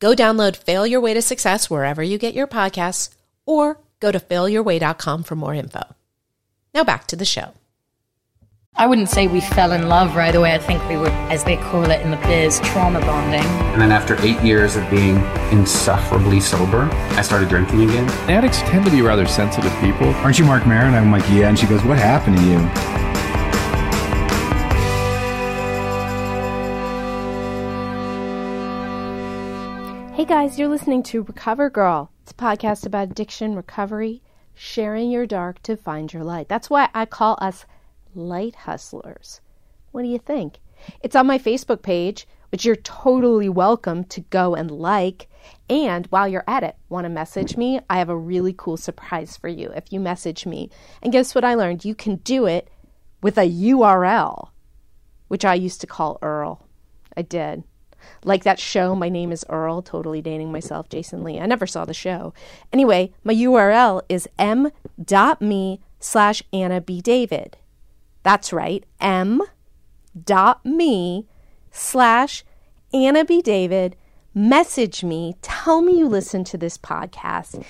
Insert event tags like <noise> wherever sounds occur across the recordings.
Go download Fail Your Way to Success wherever you get your podcasts or go to failyourway.com for more info. Now back to the show. I wouldn't say we fell in love right away. I think we were, as they call it in the biz, trauma bonding. And then after eight years of being insufferably sober, I started drinking again. Addicts tend to be rather sensitive people. Aren't you Marc Maron? I'm like, yeah. And she goes, what happened to you? Hey guys, you're listening to Recover Girl. It's a podcast about addiction, recovery, sharing your dark to find your light. That's why I call us light hustlers. What do you think? It's on my Facebook page, which you're totally welcome to go and like. And while you're at it, want to message me? I have a really cool surprise for you if you message me. And guess what I learned? You can do it with a URL, which I used to call URL. I did. Like that show, My Name is Earl, totally dating myself, Jason Lee. I never saw the show. Anyway, my URL is m.me slash Anna B. David. That's right, m.me slash Anna B. David. Message me, tell me you listen to this podcast,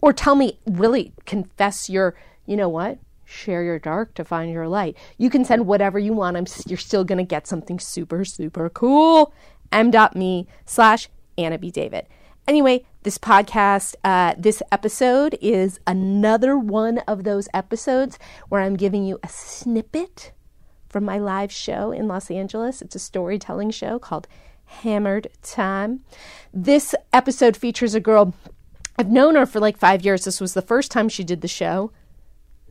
or tell me, really confess your, you know what? Share your dark to find your light. You can send whatever you want. I'm, you're still going to get something super, super cool m.me slash Anna B. David. Anyway, this podcast, uh, this episode is another one of those episodes where I'm giving you a snippet from my live show in Los Angeles. It's a storytelling show called Hammered Time. This episode features a girl, I've known her for like five years. This was the first time she did the show,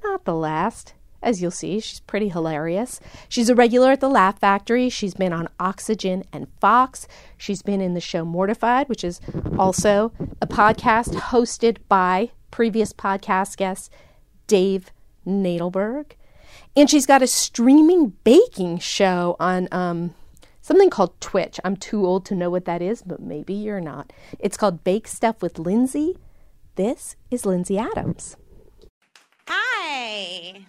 not the last as you'll see. She's pretty hilarious. She's a regular at the Laugh Factory. She's been on Oxygen and Fox. She's been in the show Mortified, which is also a podcast hosted by previous podcast guest Dave Nadelberg. And she's got a streaming baking show on um, something called Twitch. I'm too old to know what that is, but maybe you're not. It's called Bake Stuff with Lindsay. This is Lindsay Adams. Hi.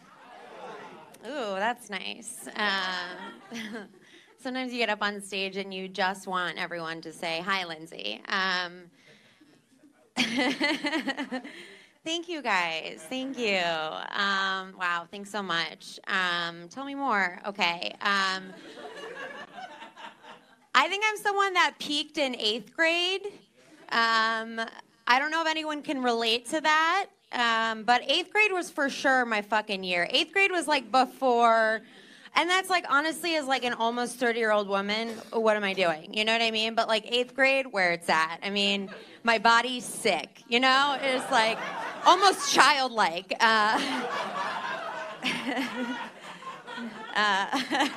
Ooh, that's nice. Uh, <laughs> sometimes you get up on stage and you just want everyone to say, Hi, Lindsay. Um, <laughs> thank you guys. Thank you. Um, wow, thanks so much. Um, tell me more. Okay. Um, I think I'm someone that peaked in eighth grade. Um, I don't know if anyone can relate to that. Um, but eighth grade was for sure my fucking year. Eighth grade was like before, and that's like honestly, as like an almost 30 year old woman, what am I doing? You know what I mean? But like eighth grade, where it's at. I mean, my body's sick, you know? It's like almost childlike. Uh, <laughs> uh,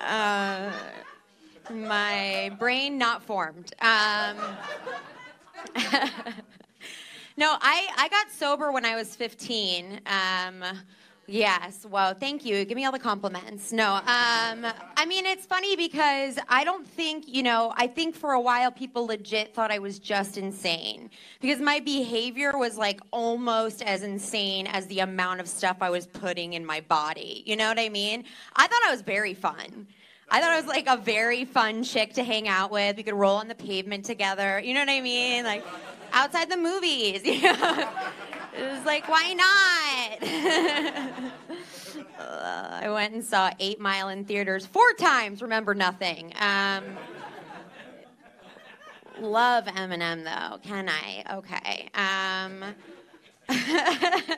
uh, my brain not formed. Um, <laughs> no, I, I got sober when I was 15. Um, yes, well, thank you. Give me all the compliments. No, um, I mean, it's funny because I don't think, you know, I think for a while people legit thought I was just insane because my behavior was like almost as insane as the amount of stuff I was putting in my body. You know what I mean? I thought I was very fun. I thought I was like a very fun chick to hang out with. We could roll on the pavement together. You know what I mean? Like, outside the movies. <laughs> You know? It was like, why not? uh, <laughs> I went and saw Eight Mile in theaters four times. Remember nothing. Um, love Eminem though. Can I? Okay. Um, <laughs>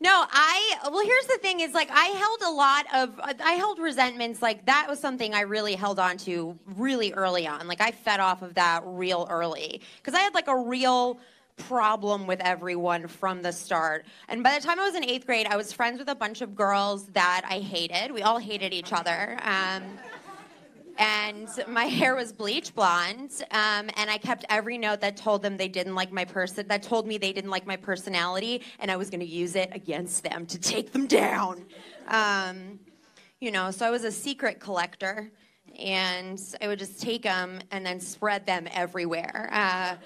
no, I well here's the thing is like I held a lot of I held resentments like that was something I really held on to really early on. Like I fed off of that real early cuz I had like a real problem with everyone from the start. And by the time I was in 8th grade, I was friends with a bunch of girls that I hated. We all hated each other. Um, and my <laughs> hair was bleach blonde, um, and I kept every note that told them they didn't like my person, that told me they didn't like my personality, and I was going to use it against them to take them down. Um, you know, so I was a secret collector, and I would just take them and then spread them everywhere. Uh,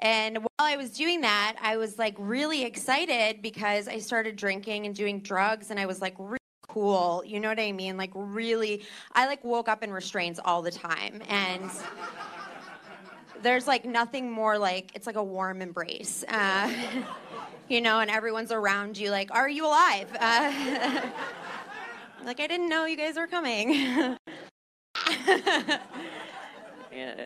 and while I was doing that, I was like really excited because I started drinking and doing drugs, and I was like cool. You know what I mean? Like really, I like woke up in restraints all the time, and there's like nothing more like it's like a warm embrace. Uh, <laughs> you know, and everyone's around you, like, are you alive? Uh, <laughs> like, I didn't know you guys were coming. <laughs> yeah.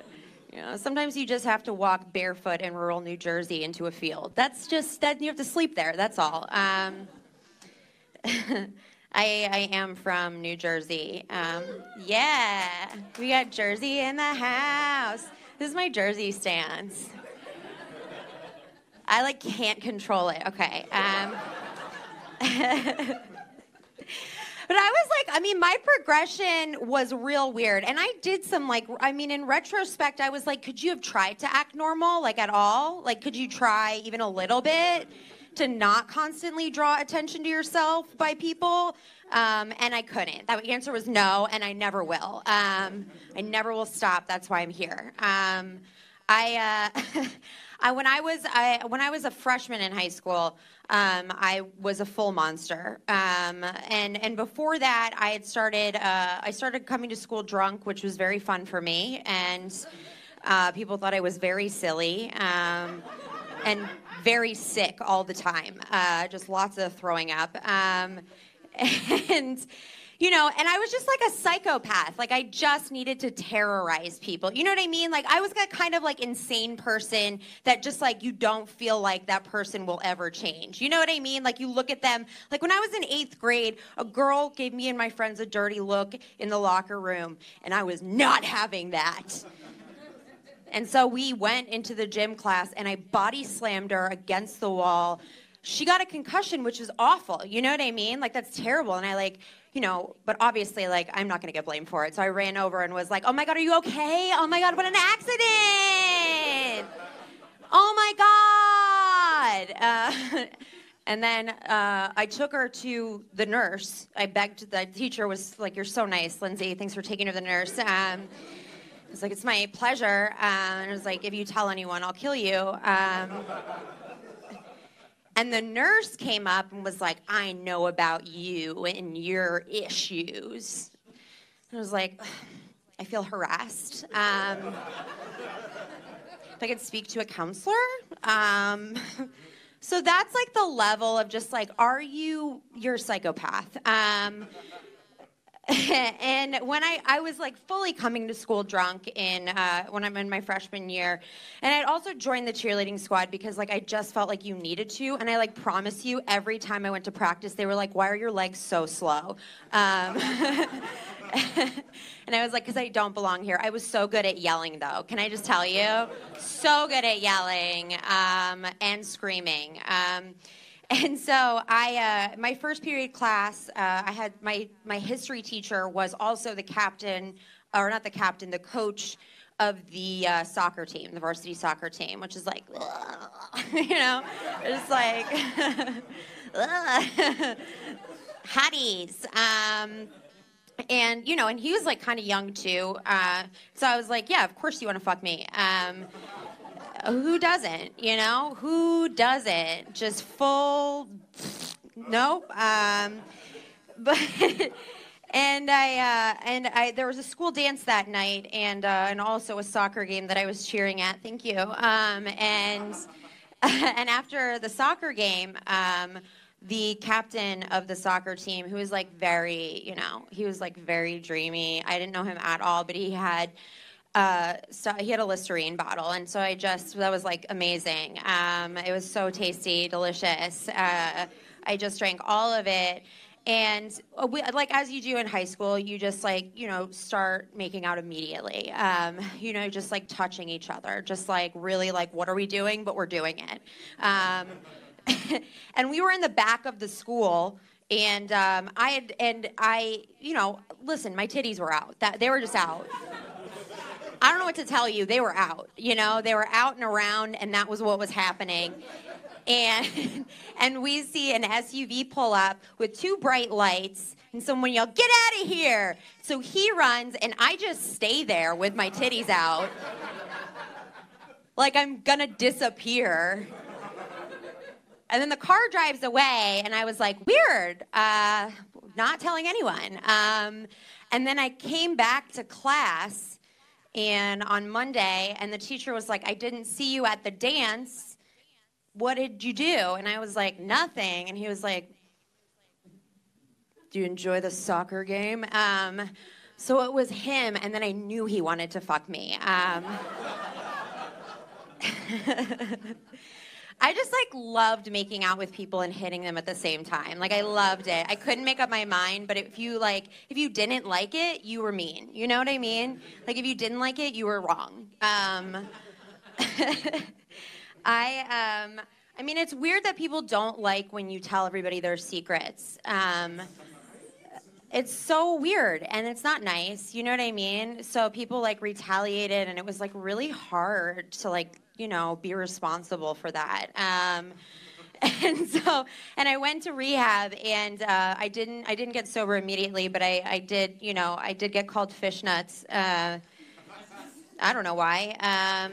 You know, sometimes you just have to walk barefoot in rural New Jersey into a field. That's just that you have to sleep there. That's all. Um, I, I am from New Jersey. Um, yeah, we got Jersey in the house. This is my Jersey stance. I like can't control it. Okay. Um, <laughs> But I was like, I mean, my progression was real weird. And I did some, like, I mean, in retrospect, I was like, could you have tried to act normal, like, at all? Like, could you try even a little bit to not constantly draw attention to yourself by people? Um, and I couldn't. That answer was no, and I never will. Um, I never will stop. That's why I'm here. Um, I, uh, <laughs> I, when I was I, when I was a freshman in high school, um, I was a full monster. Um, and and before that, I had started uh, I started coming to school drunk, which was very fun for me. And uh, people thought I was very silly um, and very sick all the time. Uh, just lots of throwing up. Um, <laughs> and you know, and I was just like a psychopath. Like I just needed to terrorize people. You know what I mean? Like I was a kind of like insane person that just like you don't feel like that person will ever change. You know what I mean? Like you look at them. Like when I was in eighth grade, a girl gave me and my friends a dirty look in the locker room, and I was not having that. And so we went into the gym class and I body slammed her against the wall. She got a concussion, which was awful. You know what I mean? Like that's terrible. And I like you know, but obviously, like, I'm not gonna get blamed for it. So I ran over and was like, oh my God, are you okay? Oh my God, what an accident! Oh my God! <laughs> Uh, and then uh, I took her to the nurse. I begged, the teacher was like, you're so nice, Lindsay. Thanks for taking her to the nurse. Um, I was like, it's my pleasure. Um, and I was like, if you tell anyone, I'll kill you. Um, and the nurse came up and was like, I know about you and your issues. And I was like, I feel harassed. Um, if I could speak to a counselor. Um, so that's like the level of just like, are you, you're psychopath. Um, <laughs> and when I, I was like fully coming to school drunk in uh, when I'm in my freshman year, and I'd also joined the cheerleading squad because like I just felt like you needed to, and I like promise you every time I went to practice they were like, "Why are your legs so slow?" Um, <laughs> and I was like, "Cause I don't belong here." I was so good at yelling though. Can I just tell you? So good at yelling um, and screaming. Um, and so I, uh, my first period class, uh, I had my my history teacher was also the captain, or not the captain, the coach of the uh, soccer team, the varsity soccer team, which is like, <laughs> you know, it's like <laughs> hotties. Um, and you know, and he was like kind of young too. Uh, so I was like, yeah, of course you want to fuck me. Um, who doesn't? You know, who doesn't? Just full. Nope. Um, <laughs> but and I uh, and I there was a school dance that night, and uh, and also a soccer game that I was cheering at. Thank you. Um, and <laughs> and after the soccer game. Um, the captain of the soccer team, who was like very, you know, he was like very dreamy. I didn't know him at all, but he had uh, so he had a Listerine bottle, and so I just that was like amazing. Um, it was so tasty, delicious. Uh, I just drank all of it, and uh, we, like as you do in high school, you just like you know start making out immediately. Um, you know, just like touching each other, just like really like what are we doing? But we're doing it. Um, <laughs> and we were in the back of the school And um, I had, and I, you know, listen, my titties were out. That they were just out. I don't know what to tell you. They were out. You know, they were out and around, and that was what was happening. And <laughs> and we see an SUV pull up with two bright lights, and someone yell, "Get out of here!" So he runs, and I just stay there with my titties out, like I'm gonna disappear. And then the car drives away, and I was like, weird, uh, not telling anyone. Um, and then I came back to class, and on Monday, and the teacher was like, I didn't see you at the dance. What did you do? And I was like, nothing. And he was like, Do you enjoy the soccer game? Um, so it was him, and then I knew he wanted to fuck me. Um, <laughs> I just like loved making out with people and hitting them at the same time. Like I loved it. I couldn't make up my mind, but if you like if you didn't like it, you were mean. You know what I mean? Like if you didn't like it, you were wrong. Um, <laughs> I um I mean it's weird that people don't like when you tell everybody their secrets. Um, it's so weird and it's not nice you know what i mean? So people like retaliated and it was like really hard to like you know be responsible for that. Um, <laughs> and so and i went to rehab and uh, i didn't i didn't get sober immediately but i i did you know i did get called fishnuts uh, i don't know why um,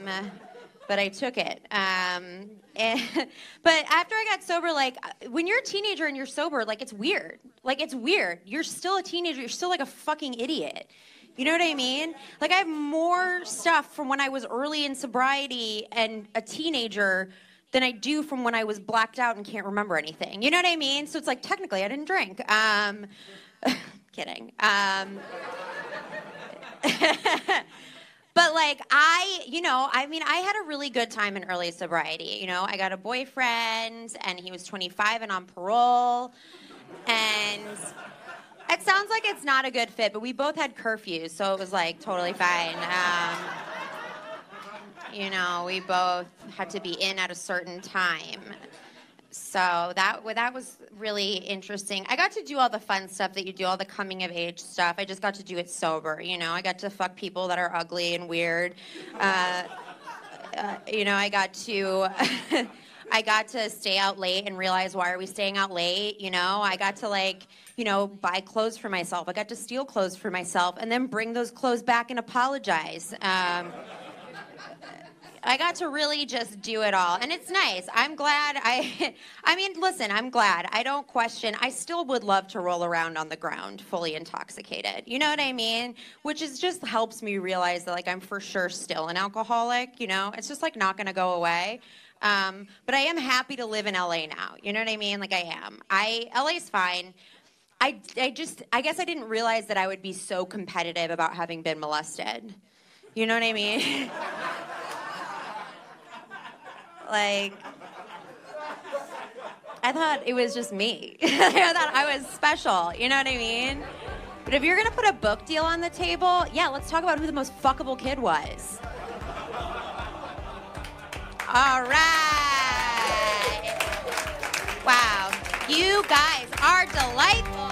but I took it. Um, and, <laughs> but after I got sober, like when you're a teenager and you're sober, like it's weird. Like it's weird. You're still a teenager. You're still like a fucking idiot. You know what I mean? Like I have more stuff from when I was early in sobriety and a teenager than I do from when I was blacked out and can't remember anything. You know what I mean? So it's like technically I didn't drink. Um, <laughs> kidding. Um, <laughs> but like I, you know, I mean, I had a really good time in early sobriety. You know, I got a boyfriend, and he was 25 and on parole, and it sounds like it's not a good fit, but we both had curfews, so it was like totally fine. Um, you know, we both had to be in at a certain time. So that that was really interesting. I got to do all the fun stuff that you do, all the coming of age stuff. I just got to do it sober. You know, I got to fuck people that are ugly and weird. Uh, uh, you know, I got to. <laughs> I got to stay out late and realize why are we staying out late? You know, I got to like, you know, buy clothes for myself. I got to steal clothes for myself and then bring those clothes back and apologize. Um, I got to really just do it all. And it's nice. I'm glad I <laughs> I mean, listen, I'm glad. I don't question. I still would love to roll around on the ground fully intoxicated. You know what I mean? Which is just helps me realize that like I'm for sure still an alcoholic, you know? It's just like not going to go away. Um, but I am happy to live in LA now. You know what I mean? Like I am. I LA's fine. I, I just I guess I didn't realize that I would be so competitive about having been molested. You know what I mean? <laughs> Like, I thought it was just me. <laughs> I thought I was special. You know what I mean? But if you're gonna put a book deal on the table, yeah, let's talk about who the most fuckable kid was. All right. Wow. You guys are delightful.